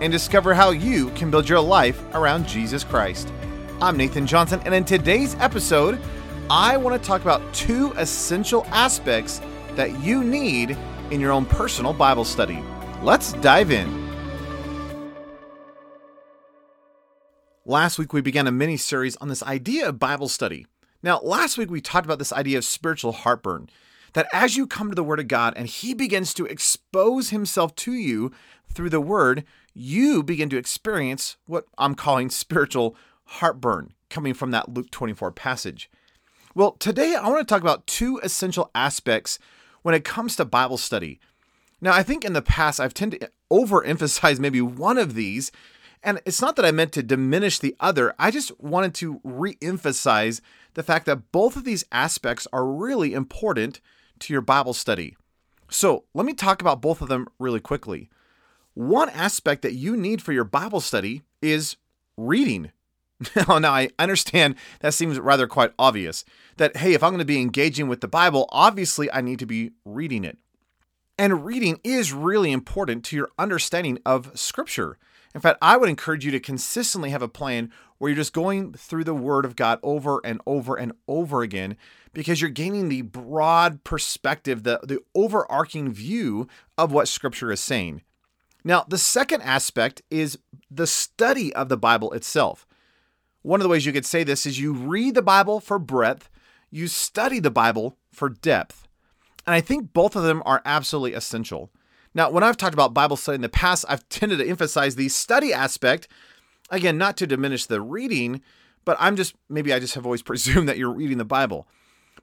and discover how you can build your life around Jesus Christ. I'm Nathan Johnson, and in today's episode, I want to talk about two essential aspects that you need in your own personal Bible study. Let's dive in. Last week, we began a mini series on this idea of Bible study. Now, last week, we talked about this idea of spiritual heartburn that as you come to the Word of God and He begins to expose Himself to you through the Word, you begin to experience what I'm calling spiritual heartburn coming from that Luke 24 passage. Well, today I want to talk about two essential aspects when it comes to Bible study. Now, I think in the past I've tended to overemphasize maybe one of these, and it's not that I meant to diminish the other. I just wanted to re-emphasize the fact that both of these aspects are really important to your Bible study. So, let me talk about both of them really quickly. One aspect that you need for your Bible study is reading. Now, oh, now I understand that seems rather quite obvious that, hey, if I'm going to be engaging with the Bible, obviously I need to be reading it. And reading is really important to your understanding of Scripture. In fact, I would encourage you to consistently have a plan where you're just going through the Word of God over and over and over again because you're gaining the broad perspective, the, the overarching view of what Scripture is saying. Now, the second aspect is the study of the Bible itself. One of the ways you could say this is you read the Bible for breadth, you study the Bible for depth. And I think both of them are absolutely essential. Now, when I've talked about Bible study in the past, I've tended to emphasize the study aspect. Again, not to diminish the reading, but I'm just, maybe I just have always presumed that you're reading the Bible.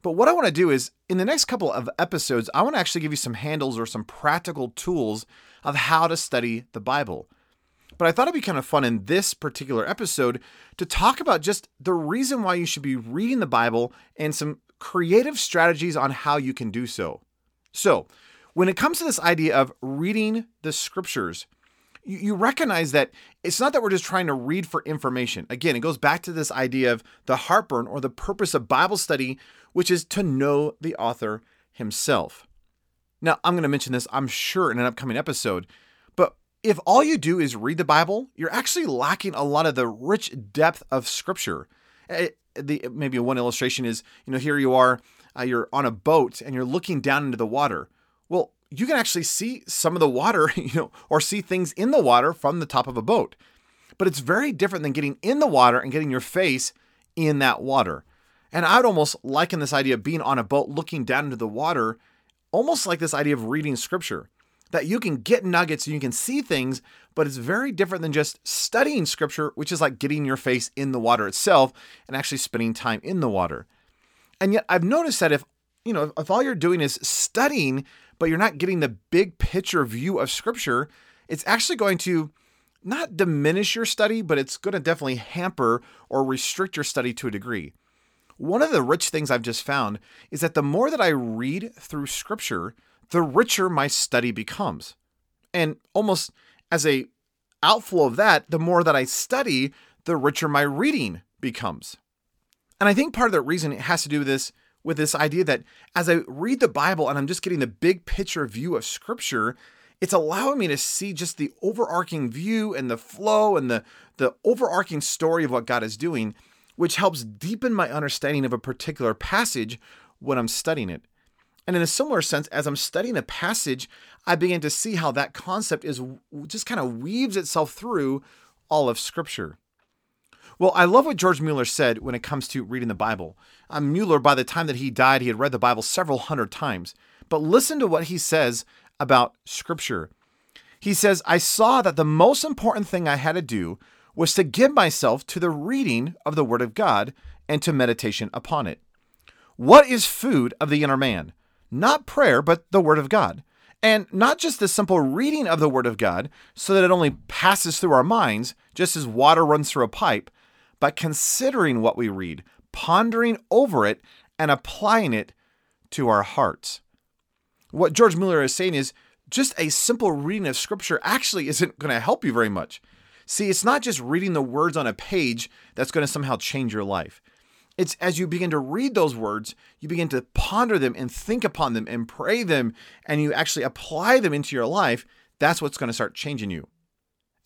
But what I want to do is, in the next couple of episodes, I want to actually give you some handles or some practical tools of how to study the Bible. But I thought it'd be kind of fun in this particular episode to talk about just the reason why you should be reading the Bible and some creative strategies on how you can do so. So, when it comes to this idea of reading the scriptures, you, recognize that it's not that we're just trying to read for information. Again, it goes back to this idea of the heartburn or the purpose of Bible study, which is to know the author himself. Now, I'm going to mention this, I'm sure, in an upcoming episode, but if all you do is read the Bible, you're actually lacking a lot of the rich depth of Scripture. Eh, the, maybe one illustration is, you know, here you are, uh, you're on a boat and you're looking down into the water. Well, you can actually see some of the water, you know, or see things in the water from the top of a boat. But it's very different than getting in the water and getting your face in that water. And I would almost liken this idea of being on a boat looking down into the water almost like this idea of reading scripture that you can get nuggets and you can see things, but it's very different than just studying scripture, which is like getting your face in the water itself and actually spending time in the water. And yet I've noticed that if, you know, if all you're doing is studying, but you're not getting the big picture view of scripture, it's actually going to not diminish your study, but it's going to definitely hamper or restrict your study to a degree. One of the rich things I've just found is that the more that I read through scripture, the richer my study becomes. And almost as a outflow of that, the more that I study, the richer my reading becomes. And I think part of the reason it has to do with this with this idea that as I read the Bible and I'm just getting the big picture view of scripture, it's allowing me to see just the overarching view and the flow and the the overarching story of what God is doing, which helps deepen my understanding of a particular passage when I'm studying it. And in a similar sense, as I'm studying a passage, I begin to see how that concept is just kind of weaves itself through all of Scripture. Well, I love what George Mueller said when it comes to reading the Bible. Um, Mueller, by the time that he died, he had read the Bible several hundred times. But listen to what he says about Scripture. He says, I saw that the most important thing I had to do was to give myself to the reading of the Word of God and to meditation upon it. What is food of the inner man? Not prayer, but the Word of God. And not just the simple reading of the Word of God so that it only passes through our minds, just as water runs through a pipe, but considering what we read, pondering over it, and applying it to our hearts. What George Mueller is saying is just a simple reading of Scripture actually isn't going to help you very much. See, it's not just reading the words on a page that's going to somehow change your life. It's as you begin to read those words, you begin to ponder them and think upon them and pray them, and you actually apply them into your life. That's what's going to start changing you.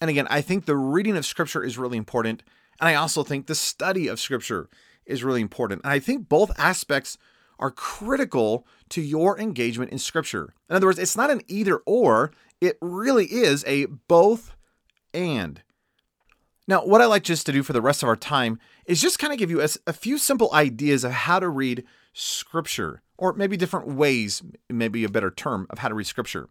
And again, I think the reading of Scripture is really important. And I also think the study of Scripture is really important. And I think both aspects are critical to your engagement in Scripture. In other words, it's not an either or, it really is a both and. Now, what I like just to do for the rest of our time is just kind of give you a, a, few simple ideas of how to read scripture, or maybe different ways, maybe a better term, of how to read scripture.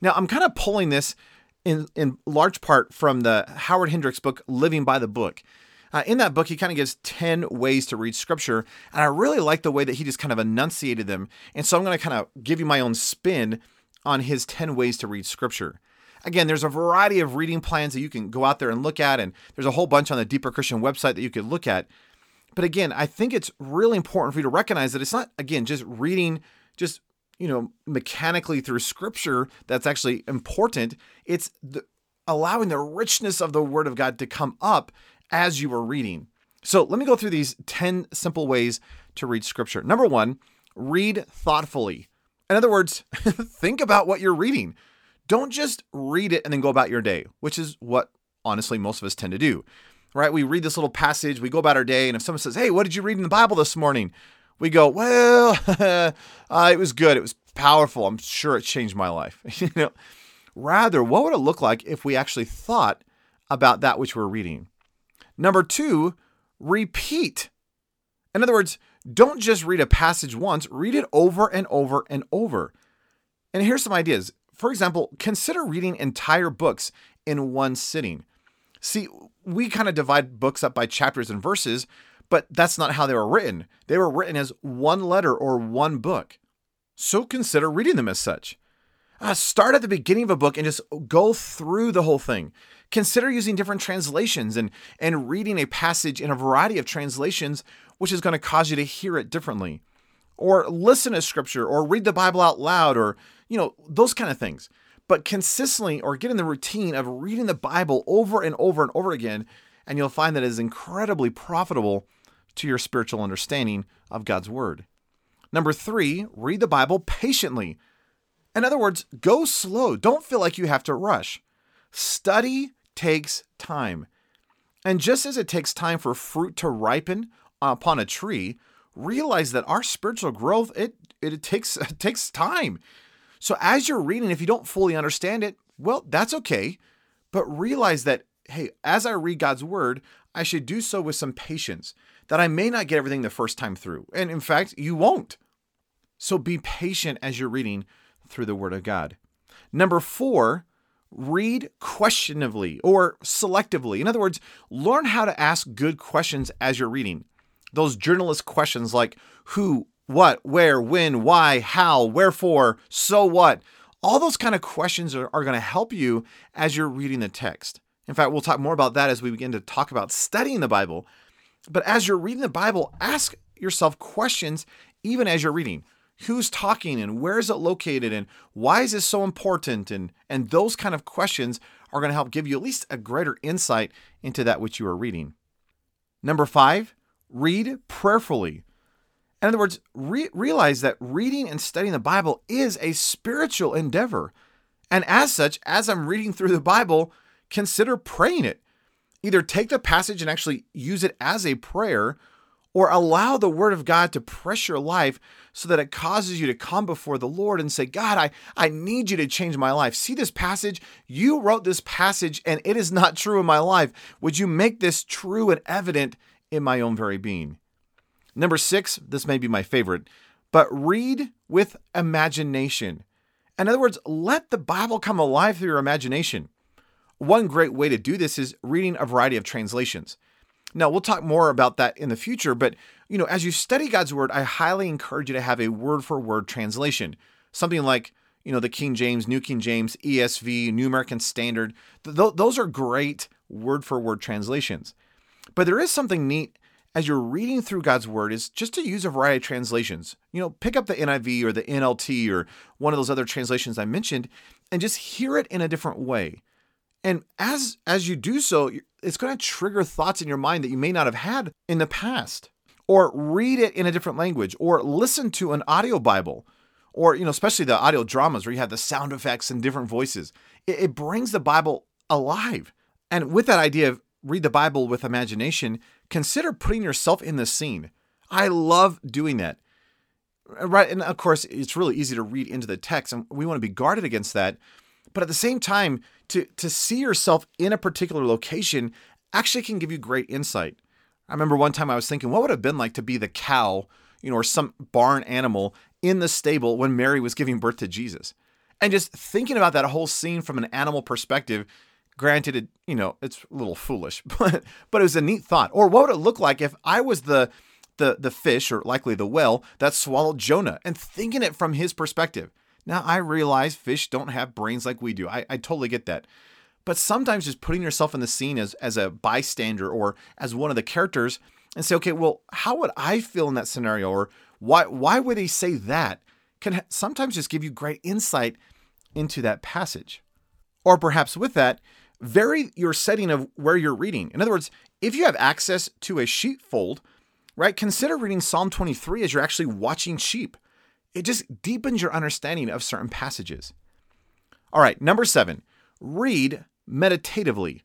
Now, I'm kind of pulling this in, in large part from the Howard Hendricks book, Living by the Book. Uh, in that book, he kind of gives 10 ways to read scripture, and I really like the way that he just kind of enunciated them. And so I'm going to kind of give you my own spin on his 10 ways to read scripture. Again, there's a variety of reading plans that you can go out there and look at, and there's a whole bunch on the Deeper Christian website that you could look at. But again, I think it's really important for you to recognize that it's not, again, just reading, just, you know, mechanically through scripture that's actually important. It's the, allowing the richness of the Word of God to come up as you are reading. So let me go through these 10 simple ways to read scripture. Number one, read thoughtfully. In other words, think about what you're reading. Don't just read it and then go about your day, which is what honestly most of us tend to do. Right? We read this little passage, we go about our day, and if someone says, Hey, what did you read in the Bible this morning? We go, Well, uh, it was good. It was powerful. I'm sure it changed my life. you know, rather, what would it look like if we actually thought about that which we're reading? Number two, repeat. In other words, don't just read a passage once, read it over and over and over. And here's some ideas for example, consider reading entire books in one sitting. See, we kind of divide books up by chapters and verses, but that's not how they were written. They were written as one letter or one book. So consider reading them as such. Uh, start at the beginning of a book and just go through the whole thing. Consider using different translations and, and reading a passage in a variety of translations, which is going to cause you to hear it differently. Or listen to scripture, or read the Bible out loud, or you know, those kind of things. But consistently or get in the routine of reading the Bible over and over and over again, and you'll find that it is incredibly profitable to your spiritual understanding of God's Word. Number three, read the Bible patiently. In other words, go slow. Don't feel like you have to rush. Study takes time. And just as it takes time for fruit to ripen upon a tree, realize that our spiritual growth it it, takes it takes time. So as you're reading, if you don't fully understand it, well, that's okay. But realize that, hey, as I read God's word, I should do so with some patience, that I may not get everything the first time through. And in fact, you won't. So be patient as you're reading through the word of God. Number four, read questionably or selectively. In other words, learn how to ask good questions as you're reading. Those journalist questions like who, what, where, when, why, how, wherefore, so what. All those kind of questions are, are going to help you as you're reading the text. In fact, we'll talk more about that as we begin to talk about studying the Bible. But as you're reading the Bible, ask yourself questions even as you're reading. Who's talking and where is it located and why is this so important? And, and those kind of questions are going to help give you at least a greater insight into that which you are reading. Number five, read prayerfully. In other words, re- realize that reading and studying the Bible is a spiritual endeavor. And as such, as I'm reading through the Bible, consider praying it. Either take the passage and actually use it as a prayer, or allow the Word of God to press your life so that it causes you to come before the Lord and say, God, I, I need you to change my life. See this passage? You wrote this passage and it is not true in my life. Would you make this true and evident in my own very being? Number six, this may be my favorite, but read with imagination. In other words, let the Bible come alive through your imagination. One great way to do this is reading a variety of translations. Now, we'll talk more about that in the future, but you know, as you study God's word, I highly encourage you to have a word for word translation. Something like, you know, the King James, New King James, ESV, New American Standard. Th- those are great word for word translations. But there is something neat as you're reading through God's word is just to use a variety of translations. You know, pick up the NIV or the NLT or one of those other translations I mentioned and just hear it in a different way. And as as you do so, it's going to trigger thoughts in your mind that you may not have had in the past. Or read it in a different language or listen to an audio Bible or you know, especially the audio dramas where you have the sound effects and different voices. It, it brings the Bible alive. And with that idea of read the Bible with imagination, consider putting yourself in the scene. I love doing that. Right. And of course, it's really easy to read into the text, and we want to be guarded against that. But at the same time, to, to see yourself in a particular location actually can give you great insight. I remember one time I was thinking, what would it have been like to be the cow, you know, or some barn animal in the stable when Mary was giving birth to Jesus? And just thinking about that whole scene from an animal perspective, granted, it, you know, it's a little foolish, but but it was a neat thought. Or what would it look like if I was the the the fish, or likely the whale, that swallowed Jonah, and thinking it from his perspective? Now, I realize fish don't have brains like we do. I, I totally get that. But sometimes just putting yourself in the scene as, as a bystander or as one of the characters and say, okay, well, how would I feel in that scenario? Or why, why would he say that? Can sometimes just give you great insight into that passage. Or perhaps with that, vary your setting of where you're reading. In other words, if you have access to a sheepfold, right, consider reading Psalm 23 as you're actually watching sheep. It just deepens your understanding of certain passages. All right, number seven, read meditatively.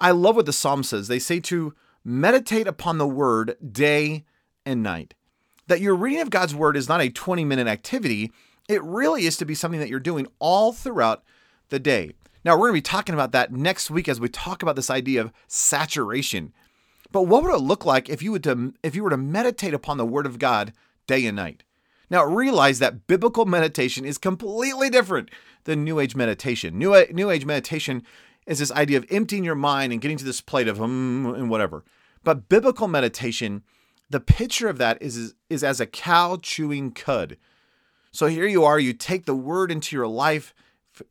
I love what the psalm says. They say to meditate upon the word day and night. That your reading of God's word is not a 20 minute activity, it really is to be something that you're doing all throughout the day. Now, we're going to be talking about that next week as we talk about this idea of saturation. But what would it look like if you would to, if you were to meditate upon the word of God day and night? Now, realize that biblical meditation is completely different than New Age meditation. New, New Age meditation is this idea of emptying your mind and getting to this plate of um and whatever. But biblical meditation, the picture of that is, is as a cow chewing cud. So here you are, you take the word into your life,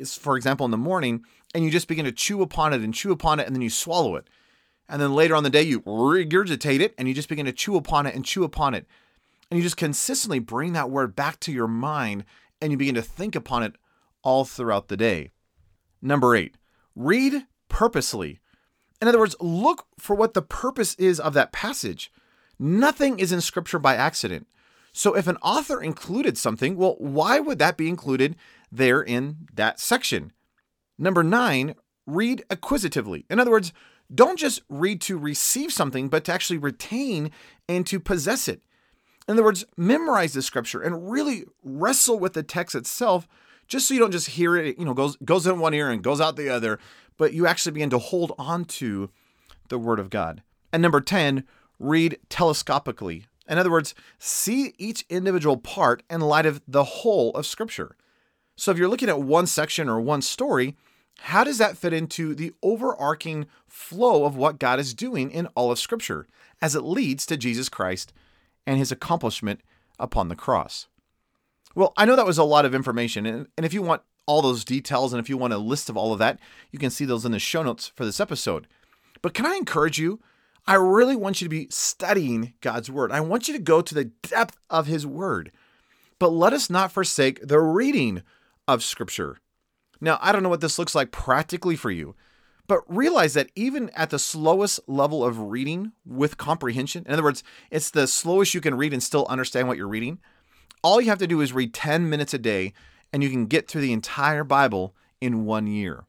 for example, in the morning, and you just begin to chew upon it and chew upon it, and then you swallow it. And then later on the day, you regurgitate it and you just begin to chew upon it and chew upon it. And you just consistently bring that word back to your mind and you begin to think upon it all throughout the day. Number eight, read purposely. In other words, look for what the purpose is of that passage. Nothing is in scripture by accident. So if an author included something, well, why would that be included there in that section? Number nine, read acquisitively. In other words, don't just read to receive something, but to actually retain and to possess it. In other words, memorize the scripture and really wrestle with the text itself, just so you don't just hear it, you know, goes goes in one ear and goes out the other, but you actually begin to hold on to the word of God. And number 10, read telescopically. In other words, see each individual part in light of the whole of scripture. So if you're looking at one section or one story, how does that fit into the overarching flow of what God is doing in all of scripture as it leads to Jesus Christ and his accomplishment upon the cross. Well, I know that was a lot of information, and, if you want all those details and if you want a list of all of that, you can see those in the show notes for this episode. But can I encourage you? I really want you to be studying God's Word. I want you to go to the depth of His Word. But let us not forsake the reading of Scripture. Now, I don't know what this looks like practically for you, But realize that even at the slowest level of reading with comprehension, in other words, it's the slowest you can read and still understand what you're reading, all you have to do is read 10 minutes a day and you can get through the entire Bible in one year.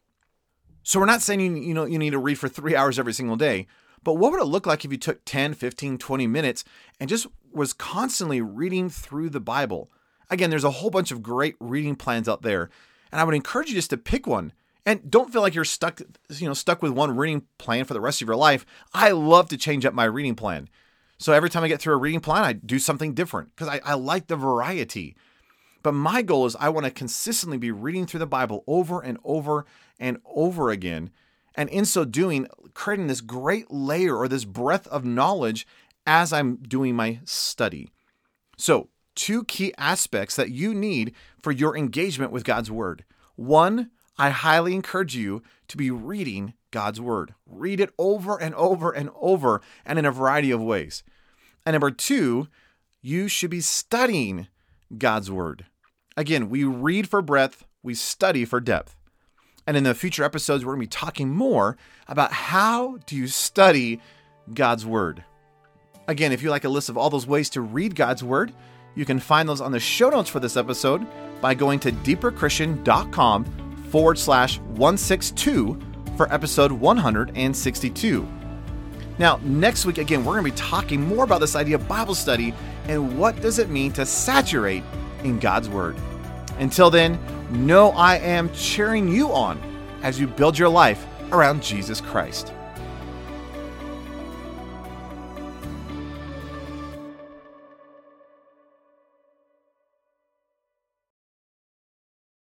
So we're not saying you, you know you need to read for 3 hours every single day, but what would it look like if you took 10, 15, 20 minutes and just was constantly reading through the Bible? Again, there's a whole bunch of great reading plans out there, and I would encourage you just to pick one and don't feel like you're stuck you know stuck with one reading plan for the rest of your life. I love to change up my reading plan. So every time i get through a reading plan i do something different because I, I like the variety. But my goal is i want to consistently be reading through the bible over and over and over again. And in so doing creating this great layer or this breadth of knowledge as i'm doing my study. So two key aspects that you need for your engagement with god's word. One I highly encourage you to be reading God's Word. Read it over and over and over and in a variety of ways. And number two, you should be studying God's Word. Again, we read for breadth, we study for depth. And in the future episodes, we're going to be talking more about how do you study God's Word. Again, if you like a list of all those ways to read God's Word, you can find those on the show notes for this episode by going to deeperchristian.com forward slash 162 for episode 162. Now, next week, again, we're going to be talking more about this idea of Bible study and what does it mean to saturate in God's Word. Until then, know I am cheering you on as you build your life around Jesus Christ.